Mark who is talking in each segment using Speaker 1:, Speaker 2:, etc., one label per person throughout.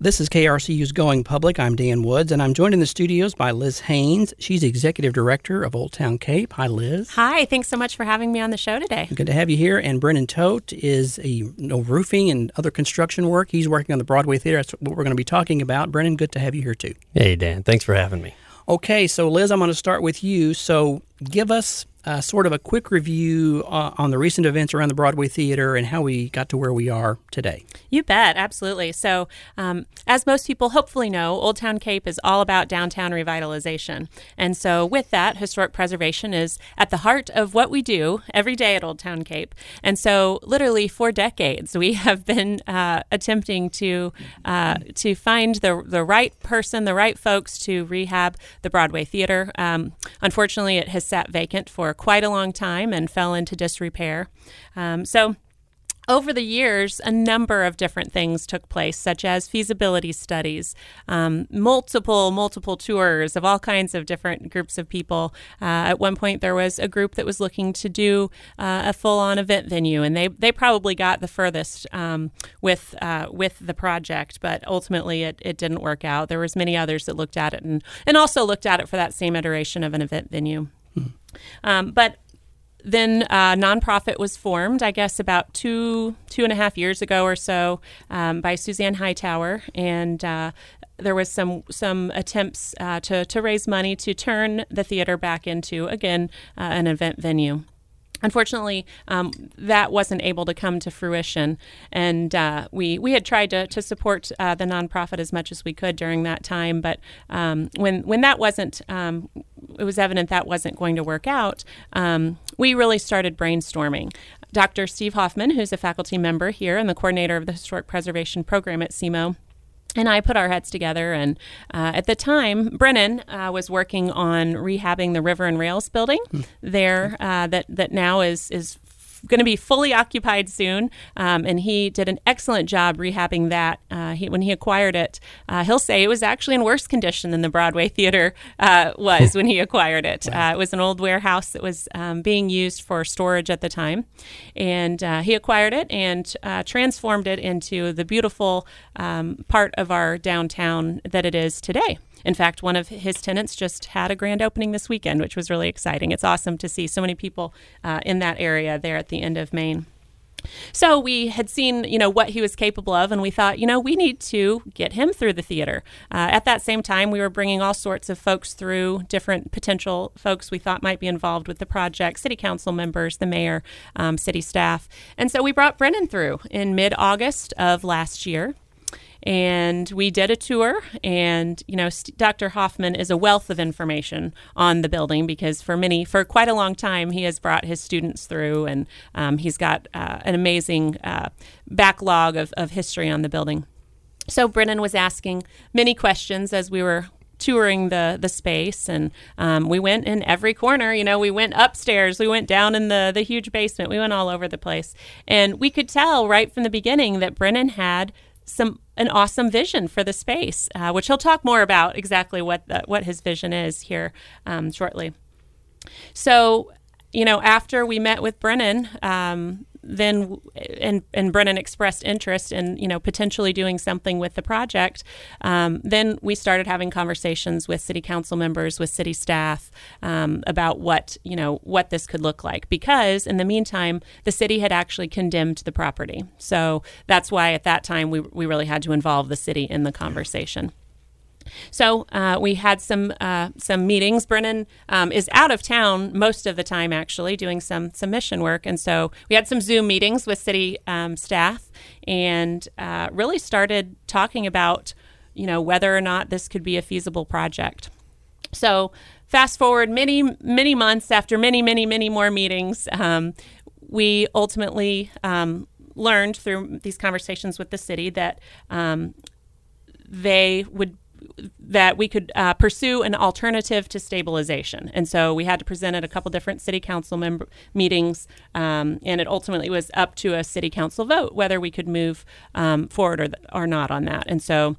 Speaker 1: This is KRCU's Going Public. I'm Dan Woods, and I'm joined in the studios by Liz Haynes. She's Executive Director of Old Town Cape. Hi, Liz.
Speaker 2: Hi, thanks so much for having me on the show today.
Speaker 1: Good to have you here. And Brennon Todt is a you know, roofing and other construction work. He's working on the Broadway Theater. That's what we're going to be talking about. Brennon, good to have you here too.
Speaker 3: Hey, Dan. Thanks for having me.
Speaker 1: Okay, so Liz, I'm going to start with you. So give us uh, sort of a quick review uh, on the recent events around the Broadway Theater and how we got to where we are today.
Speaker 2: You bet, absolutely. So, um, as most people hopefully know, Old Town Cape is all about downtown revitalization. And so, with that, historic preservation is at the heart of what we do every day at Old Town Cape. And so, literally for decades, we have been uh, attempting to uh, to find the the right person, the right folks to rehab the Broadway Theater. Um, unfortunately, it has sat vacant for quite a long time and fell into disrepair. Um, so over the years, a number of different things took place, such as feasibility studies, um, multiple, multiple tours of all kinds of different groups of people. Uh, at one point, there was a group that was looking to do uh, a full-on event venue, and they they probably got the furthest um, with uh, with the project, but ultimately it, it didn't work out. There was many others that looked at it and and also looked at it for that same iteration of an event venue. Um, but then a nonprofit was formed, I guess, about two two and a half years ago or so um, by Suzanne Hightower, and uh, there was some some attempts uh, to to raise money to turn the theater back into again uh, an event venue. Unfortunately, um, that wasn't able to come to fruition, and uh, we we had tried to, to support uh, the nonprofit as much as we could during that time. But um, when when that wasn't, um, it was evident that wasn't going to work out. Um, we really started brainstorming. Dr. Steve Hoffman, who's a faculty member here and the coordinator of the Historic Preservation Program at SEMO, and I put our heads together. And uh, at the time, Brennon uh, was working on rehabbing the River and Rails building hmm. there, uh, that that now is is going to be fully occupied soon. Um, and he did an excellent job rehabbing that. Uh, he, when he acquired it, uh, he'll say it was actually in worse condition than the Broadway Theater uh, was when he acquired it. Wow. Uh, it was an old warehouse that was um, being used for storage at the time. And uh, he acquired it and uh, transformed it into the beautiful um, part of our downtown that it is today. In fact, one of his tenants just had a grand opening this weekend, which was really exciting. It's awesome to see so many people uh, in that area there at the end of Main. So we had seen, you know, what he was capable of, and we thought, you know, we need to get him through the theater. Uh, at that same time, we were bringing all sorts of folks through, different potential folks we thought might be involved with the project, city council members, the mayor, um, city staff, and so we brought Brennon through in mid-August of last year and we did a tour. And you know dr hoffman is a wealth of information on the building because for many for quite a long time he has brought his students through. And um, he's got uh, an amazing uh, backlog of, of history on the building. So brennon was asking many questions as we were touring the the space. And um, we went in every corner. You know we went upstairs. We went down in the the huge basement. We went all over the place. And we could tell right from the beginning that brennon had some an awesome vision for the space, uh, which he'll talk more about exactly what the, what his vision is here um, shortly. So, you know, after we met with Brennon, um, then and and Brennon expressed interest in you know potentially doing something with the project. Um, then we started having conversations with city council members, with city staff um, about what you know what this could look like. Because in the meantime, the city had actually condemned the property, so that's why at that time we we really had to involve the city in the conversation. So uh, we had some uh, some meetings. Brennon um, is out of town most of the time, actually, doing some some mission work, and so we had some Zoom meetings with city um, staff, and uh, really started talking about you know whether or not this could be a feasible project. So fast forward many many months after many many many more meetings, um, we ultimately um, learned through these conversations with the city that um, they would that we could uh, pursue an alternative to stabilization. And so we had to present at a couple different city council meetings, um, and it ultimately was up to a city council vote whether we could move um, forward or, or not on that. And so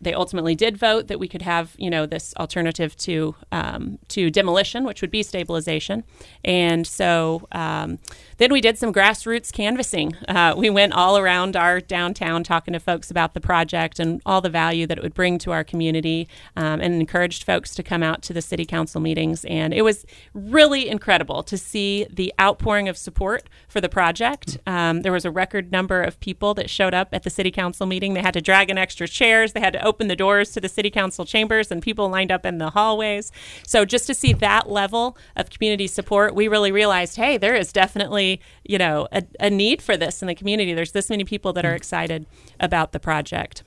Speaker 2: they ultimately did vote that we could have, you know, this alternative to um, to demolition, which would be stabilization. And so um, then we did some grassroots canvassing. Uh, we went all around our downtown talking to folks about the project and all the value that it would bring to our community, um, and encouraged folks to come out to the city council meetings. And it was really incredible to see the outpouring of support for the project. Um, there was a record number of people that showed up at the city council meeting. They had to drag in extra chairs. They had to open the doors to the city council chambers, and people lined up in the hallways. So just to see that level of community support, we really realized, hey, there is definitely you know a, a need for this in the community. There's this many people that are excited about the project.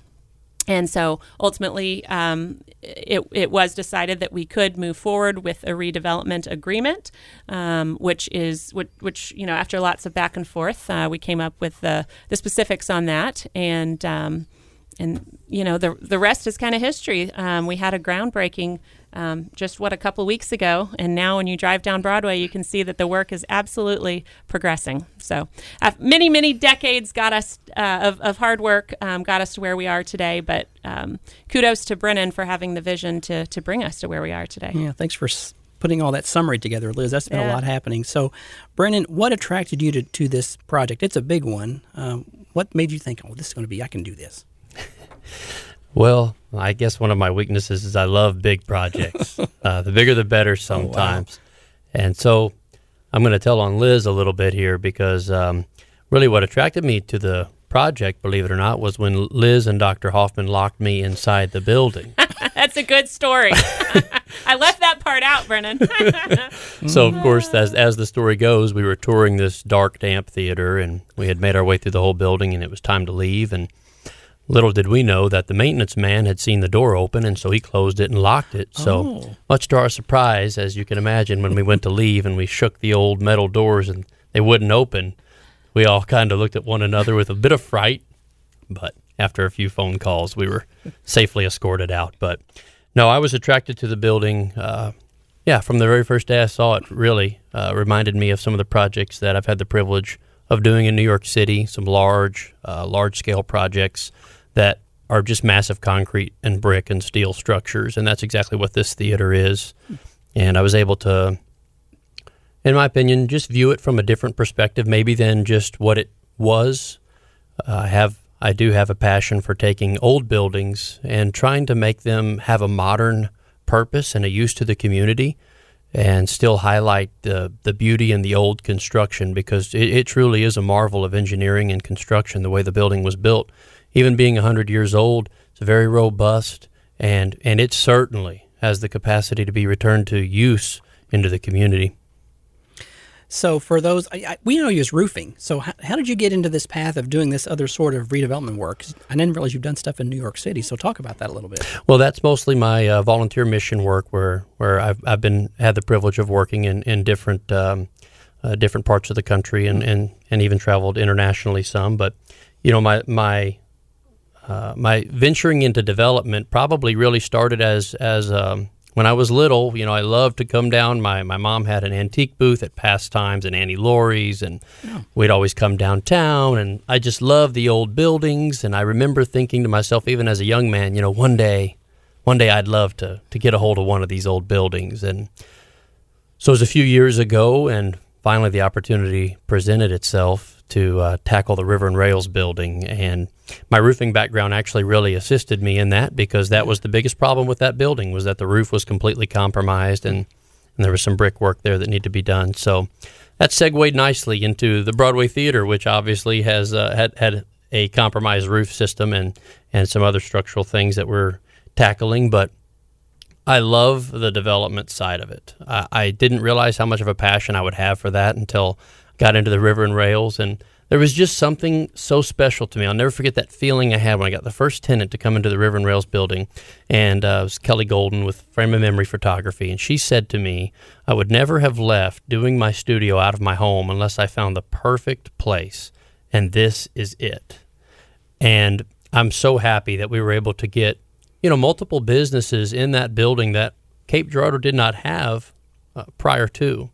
Speaker 2: And so ultimately, um, it, it, was decided that we could move forward with a redevelopment agreement, um, which is which, which, you know after lots of back and forth, uh, we came up with the the specifics on that, and um, and you know the the rest is kind of history. Um, we had a groundbreaking um, just what a couple weeks ago, and now when you drive down Broadway, you can see that the work is absolutely progressing. So, uh, many many decades got us uh, of, of hard work um, got us to where we are today. But um, kudos to Brennon for having the vision to to bring us to where we are today.
Speaker 1: Yeah, thanks for. S- putting all that summary together, Liz. That's been yeah. a lot happening. So, Brennon, what attracted you to, to this project? It's a big one. Um, what made you think, oh, this is going to be, I can do this?
Speaker 3: Well, I guess one of my weaknesses is I love big projects. uh, the bigger the better sometimes. Oh, wow. And so I'm going to tell on Liz a little bit here because um, really what attracted me to the project, believe it or not, was when Liz and Dr. Hoffman locked me inside the building.
Speaker 2: That's a good story. I left that part out, Brennon.
Speaker 3: so, of course, as, as the story goes, we were touring this dark, damp theater and we had made our way through the whole building and it was time to leave. And Little did we know that the maintenance man had seen the door open, and so he closed it and locked it. So, oh. much to our surprise, as you can imagine, when we went to leave and we shook the old metal doors and they wouldn't open, we all kind of looked at one another with a bit of fright. But after a few phone calls, we were safely escorted out. But no, I was attracted to the building. Uh, yeah, from the very first day I saw it, really uh, reminded me of some of the projects that I've had the privilege of doing in New York City, some large, uh, large scale projects that are just massive concrete and brick and steel structures, and that's exactly what this theater is. And I was able to, in my opinion, just view it from a different perspective, maybe than just what it was. Uh, I have, I do have a passion for taking old buildings and trying to make them have a modern purpose and a use to the community, and still highlight the the beauty in the old construction because it, it truly is a marvel of engineering and construction the way the building was built even being 100 years old, it's very robust, and, and it certainly has the capacity to be returned to use into the community.
Speaker 1: So, for those, I, I, we know you as roofing. So, how, how, did you get into this path of doing this other sort of redevelopment work? I didn't realize you've done stuff in New York City. So, talk about that a little bit.
Speaker 3: Well, that's mostly my uh, volunteer mission work, where where I've, I've been had the privilege of working in in different um, uh, different parts of the country, and, and and even traveled internationally some. But you know, my my uh, my venturing into development probably really started as as um, when I was little. You know, I loved to come down. My my mom had an antique booth at Pastimes and Annie Laurie's, and oh. we'd always come downtown. And I just loved the old buildings. And I remember thinking to myself, even as a young man, you know, one day, one day I'd love to to get a hold of one of these old buildings. And so it was a few years ago, and finally the opportunity presented itself to uh, tackle the River and Rails building. And my roofing background actually really assisted me in that because that was the biggest problem with that building was that the roof was completely compromised and, and there was some brickwork there that needed to be done. So that segued nicely into the Broadway Theater, which obviously has uh, had, had a compromised roof system and, and some other structural things that we're tackling. But I love the development side of it. I, I didn't realize how much of a passion I would have for that until got into the river and rails and there was just something so special to me. I'll never forget that feeling I had when I got the first tenant to come into the River and Rails building, and uh, it was Kelly Golden with Frame of Memory Photography, and she said to me, "I would never have left doing my studio out of my home unless I found the perfect place, and this is it." And I'm so happy that we were able to get, you know, multiple businesses in that building that Cape Girardeau did not have uh, prior to.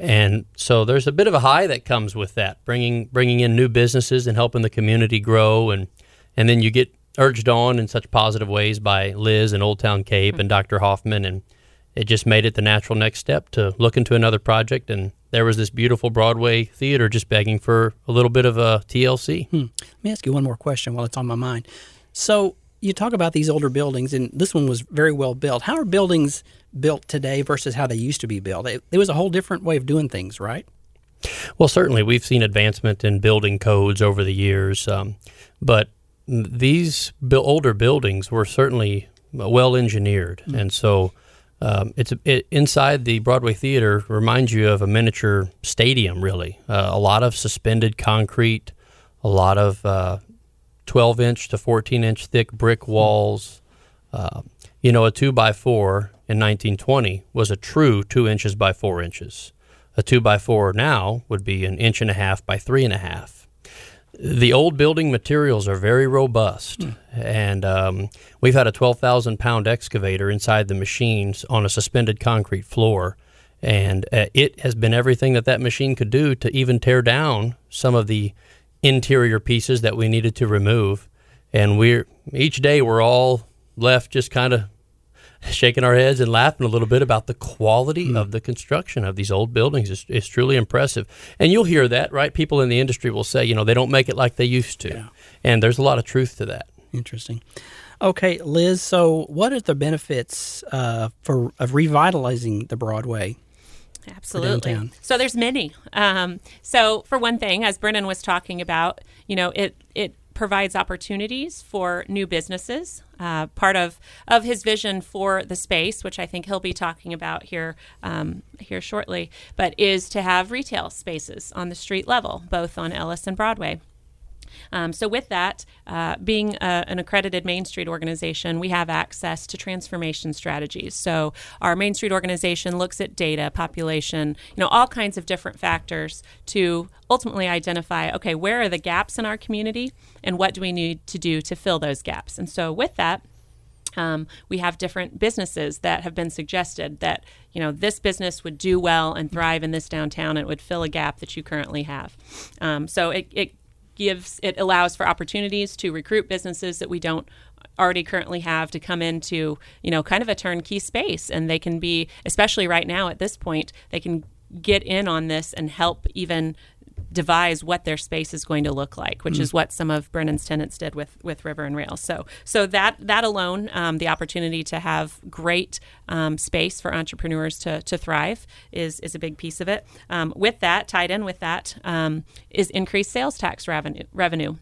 Speaker 3: And so there's a bit of a high that comes with that, bringing bringing in new businesses and helping the community grow, and and then you get urged on in such positive ways by Liz and Old Town Cape mm-hmm. and Dr. Hoffman, and it just made it the natural next step to look into another project. And there was this beautiful Broadway theater just begging for a little bit of a TLC.
Speaker 1: Hmm. Let me ask you one more question while it's on my mind. So you talk about these older buildings, and this one was very well built. How are buildings built today versus how they used to be built? It, it was a whole different way of doing things, right?
Speaker 3: Well, certainly we've seen advancement in building codes over the years, um, but these older buildings were certainly well engineered, mm-hmm. and so um, it's it, inside the Broadway Theater reminds you of a miniature stadium. Really, uh, a lot of suspended concrete, a lot of uh, 12 inch to 14 inch thick brick walls. Uh, you know, a two by four in 1920 was a true two inches by four inches. A two by four now would be an inch and a half by three and a half the old building materials are very robust, mm. and um, we've had a 12,000 pound excavator inside the machines on a suspended concrete floor, and uh, it has been everything that that machine could do to even tear down some of the interior pieces that we needed to remove. And we're each day we're all left just kind of shaking our heads and laughing a little bit about the quality mm. of the construction of these old buildings. It's, it's, truly impressive. And you'll hear that, right? People in the industry will say, you know, they don't make it like they used to. Yeah. And there's a lot of truth to that.
Speaker 1: Interesting. Okay, Liz, so what are the benefits uh, for of revitalizing the Broadway?
Speaker 2: Absolutely. So there's many. Um, so for one thing, as Brennon was talking about, you know, it it provides opportunities for new businesses. Uh, part of, of his vision for the space, which I think he'll be talking about here um, here shortly, but is to have retail spaces on the street level, both on Ellis and Broadway. Um, so, with that, uh, being a, an accredited Main Street organization, we have access to transformation strategies. So, our Main Street organization looks at data, population, you know, all kinds of different factors to ultimately identify okay, where are the gaps in our community and what do we need to do to fill those gaps. And so, with that, um, we have different businesses that have been suggested that you know this business would do well and thrive in this downtown and it would fill a gap that you currently have um, so it, it gives it allows for opportunities to recruit businesses that we don't already currently have to come into you know kind of a turnkey space. And they can be especially right now at this point they can get in on this and help even devise what their space is going to look like, which mm. is what some of Brennon's tenants did with with River and Rail. So so that that alone, um, the opportunity to have great um, space for entrepreneurs to to thrive is is a big piece of it. Um, with that, tied in with that, um, is increased sales tax revenue revenue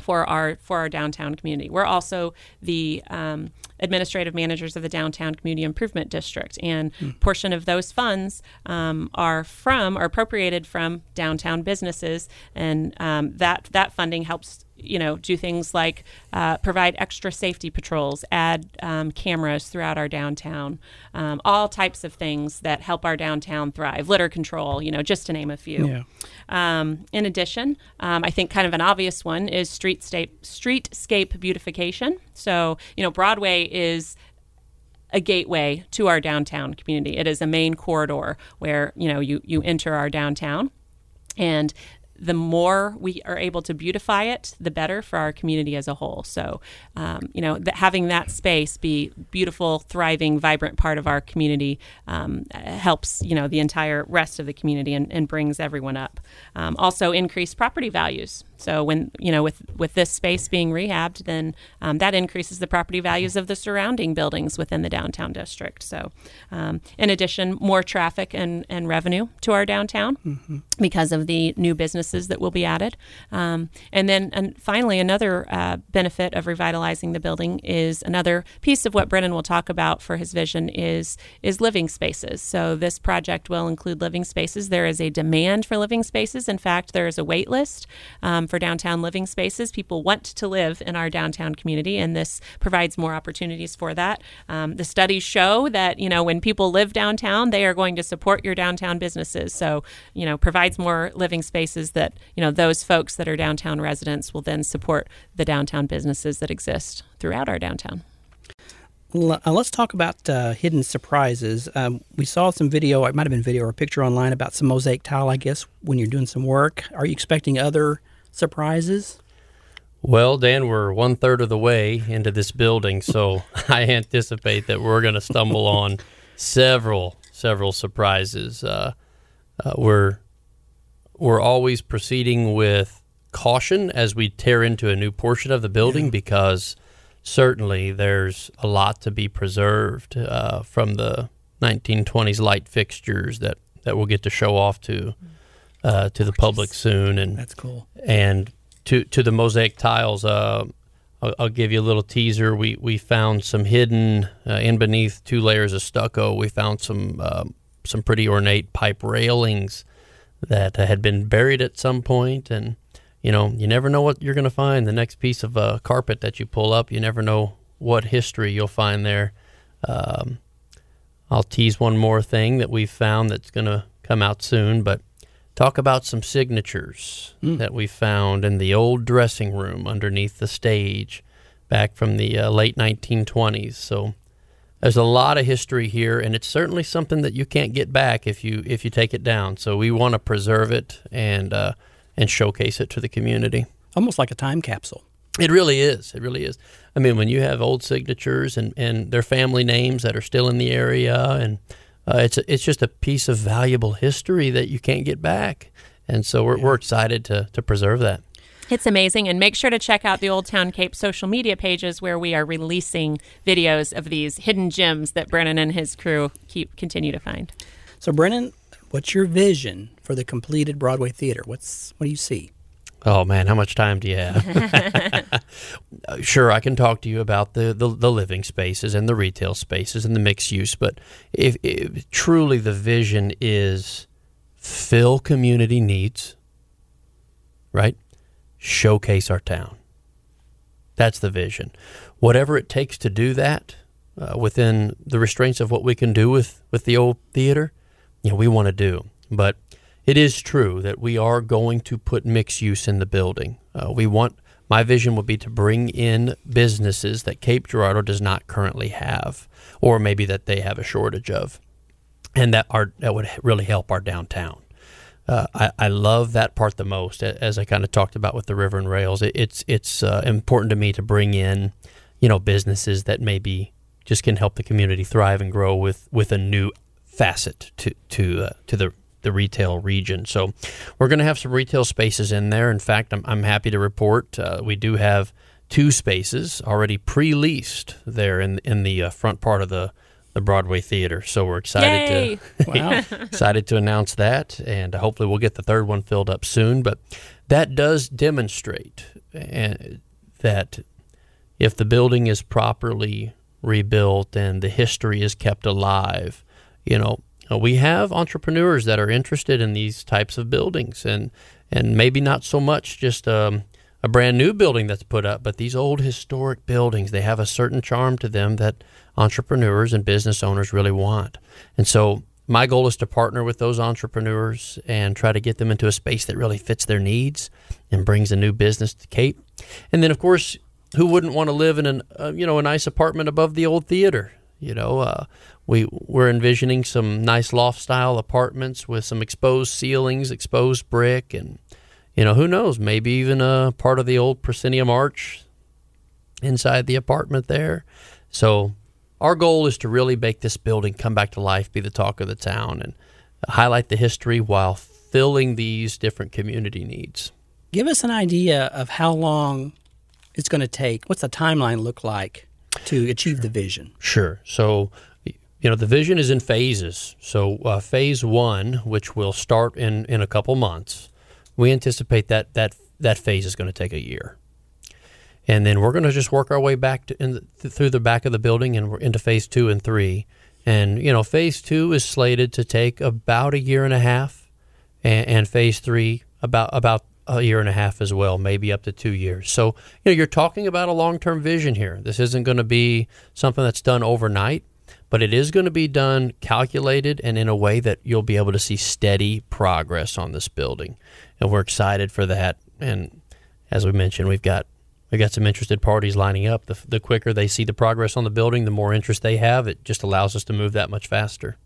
Speaker 2: for our for our downtown community. We're also the um, administrative managers of the downtown community improvement district, and hmm. portion of those funds um, are from are appropriated from downtown businesses, and um, that that funding helps you know, do things like uh, provide extra safety patrols, add um, cameras throughout our downtown, um, all types of things that help our downtown thrive. Litter control, you know, just to name a few. Yeah. Um, in addition, um, I think kind of an obvious one is streetscape streetscape beautification. So, you know, Broadway is a gateway to our downtown community. It is a main corridor where you know you you enter our downtown, and the more we are able to beautify it, the better for our community as a whole. So, um, you know, having that space be beautiful, thriving, vibrant part of our community um, helps, you know, the entire rest of the community and, and brings everyone up. Um, also, increase property values. So when you know with with this space being rehabbed, then um, that increases the property values of the surrounding buildings within the downtown district. So, um, in addition, more traffic and, and revenue to our downtown mm-hmm. because of the new businesses that will be added. Um, and then, and finally, another uh, benefit of revitalizing the building is another piece of what Brennon will talk about for his vision is is living spaces. So this project will include living spaces. There is a demand for living spaces. In fact, there is a wait list. Um, for downtown living spaces. People want to live in our downtown community, and this provides more opportunities for that. Um, the studies show that you know when people live downtown, they are going to support your downtown businesses. So you know provides more living spaces that you know those folks that are downtown residents will then support the downtown businesses that exist throughout our downtown.
Speaker 1: Uh, let's talk about uh, hidden surprises. Um, we saw some video, it might have been video or a picture online about some mosaic tile, I guess, when you're doing some work. Are you expecting other surprises?
Speaker 3: Well, Dan, we're one third of the way into this building, so I anticipate that we're going to stumble on several, several surprises. Uh, uh, we're we're always proceeding with caution as we tear into a new portion of the building because certainly there's a lot to be preserved uh, from the 1920s light fixtures that, that we'll get to show off to uh, to the public soon and
Speaker 1: That's cool.
Speaker 3: and to to the mosaic tiles. Uh, I'll, I'll give you a little teaser. We we found some hidden uh, in beneath two layers of stucco. We found some um some pretty ornate pipe railings that had been buried at some point, and you know you never know what you're going to find. The next piece of uh, carpet that you pull up, you never know what history you'll find there. Um, I'll tease one more thing that we've found that's going to come out soon, but talk about some signatures that we found in the old dressing room underneath the stage back from the uh, late 1920s. So there's a lot of history here, and it's certainly something that you can't get back if you if you take it down. So we want to preserve it and uh, and showcase it to the community.
Speaker 1: Almost like a time capsule.
Speaker 3: It really is. It really is. I mean, when you have old signatures and, and their family names that are still in the area, and uh, it's a, it's just a piece of valuable history that you can't get back. And so we're, we're excited to, to preserve that.
Speaker 2: It's amazing. And make sure to check out the Old Town Cape social media pages where we are releasing videos of these hidden gems that Brennon and his crew keep continue to find.
Speaker 1: So, Brennon, what's your vision for the completed Broadway theater? What's what do you see?
Speaker 3: Oh man, how much time do you have? Uh, sure, I can talk to you about the, the, the living spaces and the retail spaces and the mixed use, but if, if truly the vision is fill community needs, right? Showcase our town. That's the vision. Whatever it takes to do that, uh, within the restraints of what we can do with, with the old theater, you know, we want to do. But it is true that we are going to put mixed use in the building. Uh, we want my vision would be to bring in businesses that Cape Girardeau does not currently have, or maybe that they have a shortage of, and that are that would really help our downtown. Uh, I, I love that part the most, as I kind of talked about with the river and rails. It, it's it's uh, important to me to bring in, you know, businesses that maybe just can help the community thrive and grow with with a new facet to to uh, to the the retail region. So we're going to have some retail spaces in there. In fact, I'm I'm happy to report uh, we do have two spaces already pre-leased there in in the uh, front part of the the Broadway theater. So we're excited
Speaker 2: Yay!
Speaker 3: to
Speaker 1: Wow.
Speaker 3: excited to announce that, and hopefully we'll get the third one filled up soon. But that does demonstrate uh, that if the building is properly rebuilt and the history is kept alive, you know, we have entrepreneurs that are interested in these types of buildings, and and maybe not so much just um, a brand new building that's put up, but these old historic buildings they have a certain charm to them that entrepreneurs and business owners really want, and so. My goal is to partner with those entrepreneurs and try to get them into a space that really fits their needs and brings a new business to Cape. And then, of course, who wouldn't want to live in an uh, you know a nice apartment above the old theater? You know, uh, we we're envisioning some nice loft style apartments with some exposed ceilings, exposed brick, and you know who knows, maybe even a part of the old proscenium arch inside the apartment there. So our goal is to really make this building come back to life, be the talk of the town, and highlight the history while filling these different community needs.
Speaker 1: Give us an idea of how long it's going to take. What's the timeline look like to achieve the vision?
Speaker 3: Sure. So, you know, the vision is in phases. So, uh, phase one, which will start in, in a couple months, we anticipate that that that phase is going to take a year, and then we're going to just work our way back to, in the, through the back of the building and we're into phase two and three. And you know, phase two is slated to take about a year and a half, and, and phase three about about a year and a half as well, maybe up to two years. So you know, you're talking about a long-term vision here. This isn't going to be something that's done overnight, but it is going to be done calculated and in a way that you'll be able to see steady progress on this building, and we're excited for that. And as we mentioned, we've got we've got some interested parties lining up. The, the quicker they see the progress on the building, the more interest they have. It just allows us to move that much faster.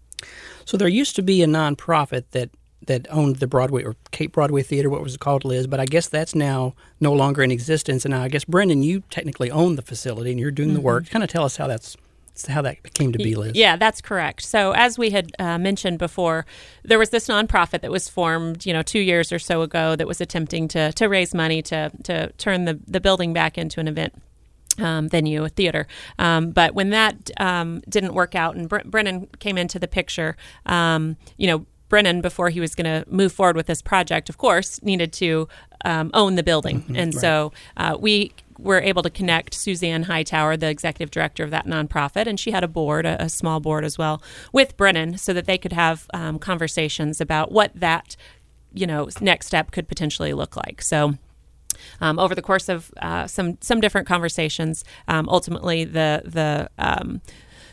Speaker 1: So there used to be a nonprofit that that owned the Broadway or Cape Broadway Theater, what was it called, Liz? But I guess that's now no longer in existence. And I guess Brendan, you technically own the facility and you're doing the work. Kind of tell us how that's how that came to be, Liz.
Speaker 2: Yeah, that's correct. So, as we had uh, mentioned before, there was this nonprofit that was formed, you know, two years or so ago that was attempting to to raise money to to turn the the building back into an event. Um, venue, a theater. Um, but when that um, didn't work out and Bre- Brennon came into the picture, um, you know, Brennon, before he was going to move forward with this project, of course, needed to um, own the building.
Speaker 1: Mm-hmm.
Speaker 2: and so uh, we were able to connect Suzanne Hightower, the executive director of that nonprofit, and she had a board, a, a small board as well, with Brennon so that they could have um, conversations about what that, you know, next step could potentially look like. So, um, over the course of uh, some some different conversations, um, ultimately the the um,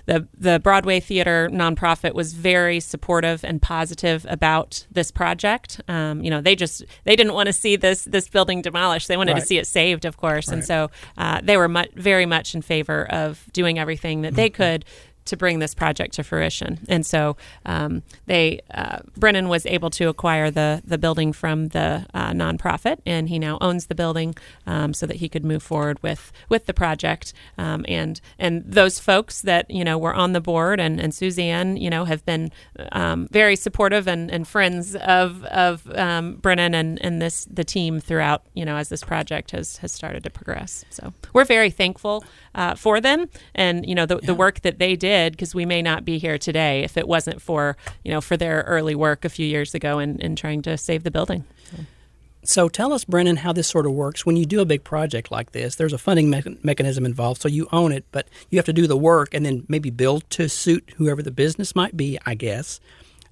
Speaker 2: the the Broadway Theater nonprofit was very supportive and positive about this project. Um, you know, they just they didn't want to see this this building demolished. They wanted
Speaker 1: Right.
Speaker 2: to see it saved, of course, and so uh, they were mu- very much in favor of doing everything that they could to bring this project to fruition. And so um, they uh, Brennon was able to acquire the the building from the uh, nonprofit, and he now owns the building um, so that he could move forward with with the project. Um, and and those folks that you know were on the board and, and Suzanne, you know, have been um, very supportive and, and friends of of um, Brennon and, and this the team throughout you know as this project has has started to progress. So we're very thankful uh, for them and you know the, the work that they did because we may not be here today if it wasn't for you know for their early work a few years ago in, in trying to save the building.
Speaker 1: So tell us, Brennon, how this sort of works. When you do a big project like this, there's a funding me- mechanism involved, so you own it, but you have to do the work and then maybe build to suit whoever the business might be, I guess.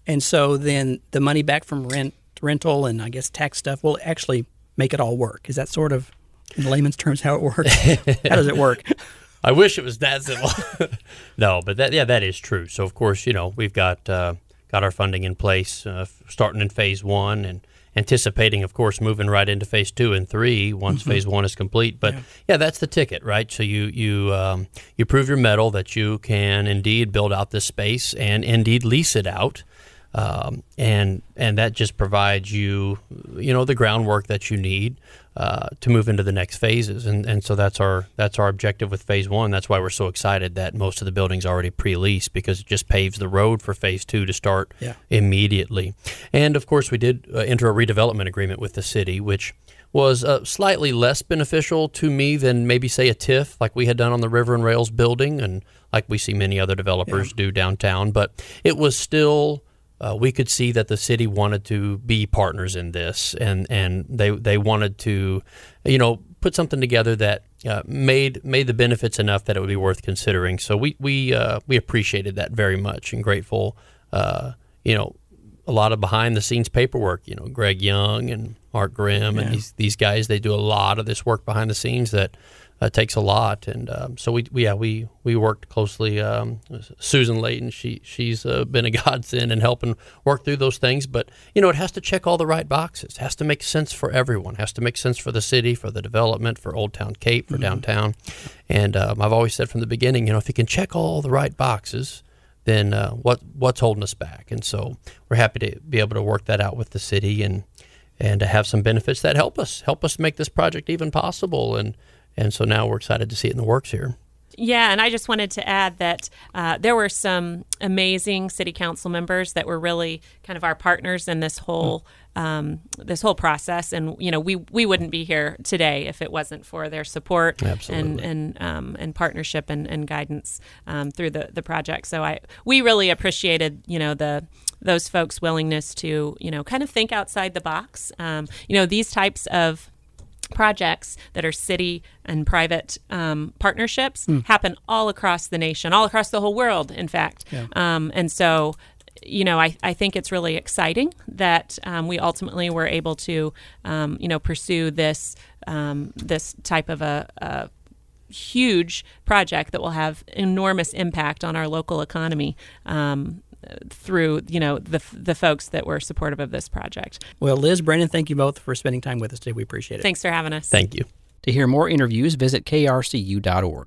Speaker 1: And so then the money back from rent, rental, and I guess tax stuff will actually make it all work. Is that sort of, in layman's terms, how it works? how does it work?
Speaker 3: I wish it was that simple. no, but that yeah, that is true. So of course, you know, we've got uh, got our funding in place, uh, starting in phase one, and anticipating, of course, moving right into phase two and three once phase one is complete. But yeah. that's the ticket, right? So you you um, you prove your mettle that you can indeed build out this space and indeed lease it out. Um, and and that just provides you, you know, the groundwork that you need uh, to move into the next phases, and and so that's our that's our objective with phase one. That's why we're so excited that most of the buildings already pre-leased because it just paves the road for phase two to start
Speaker 1: Yeah.
Speaker 3: immediately. And of course, we did uh, enter a redevelopment agreement with the city, which was uh, slightly less beneficial to me than maybe say a TIF like we had done on the River and Rails building, and like we see many other developers do downtown. But it was still uh, we could see that the city wanted to be partners in this, and, and they they wanted to, you know, put something together that uh, made made the benefits enough that it would be worth considering. So we we uh, we appreciated that very much and grateful. Uh, you know, a lot of behind the scenes paperwork. You know, Greg Young and Mark Grimm and these these guys they do a lot of this work behind the scenes that uh, takes a lot. And um, so we, we yeah we we worked closely. Um, Susan Layton she she's uh, been a godsend in helping work through those things. But you know it has to check all the right boxes. It has to make sense for everyone. It has to make sense for the city, for the development, for Old Town Cape, for downtown. And um, I've always said from the beginning, you know, if you can check all the right boxes then uh, what what's holding us back? And so we're happy to be able to work that out with the city and and to have some benefits that help us help us make this project even possible. And and so now we're excited to see it in the works here.
Speaker 2: Yeah, and I just wanted to add that uh, there were some amazing city council members that were really kind of our partners in this whole um, this whole process, and you know we we wouldn't be here today if it wasn't for their support and
Speaker 3: Absolutely.
Speaker 2: and um, and partnership and, and guidance um, through the the project. So I we really appreciated you know the those folks' willingness to you know kind of think outside the box. Um, you know these types of projects that are city and private um, partnerships happen all across the nation, all across the whole world, in fact. Um, and so, you know, I, I think it's really exciting that um, we ultimately were able to, um, you know, pursue this um, this type of a, a huge project that will have enormous impact on our local economy. Um, through you know the the folks that were supportive of this project.
Speaker 1: Well, Liz, Brendan, thank you both for spending time with us today. We appreciate it.
Speaker 2: Thanks for having us.
Speaker 3: Thank you.
Speaker 1: To hear more interviews, visit krcu.org.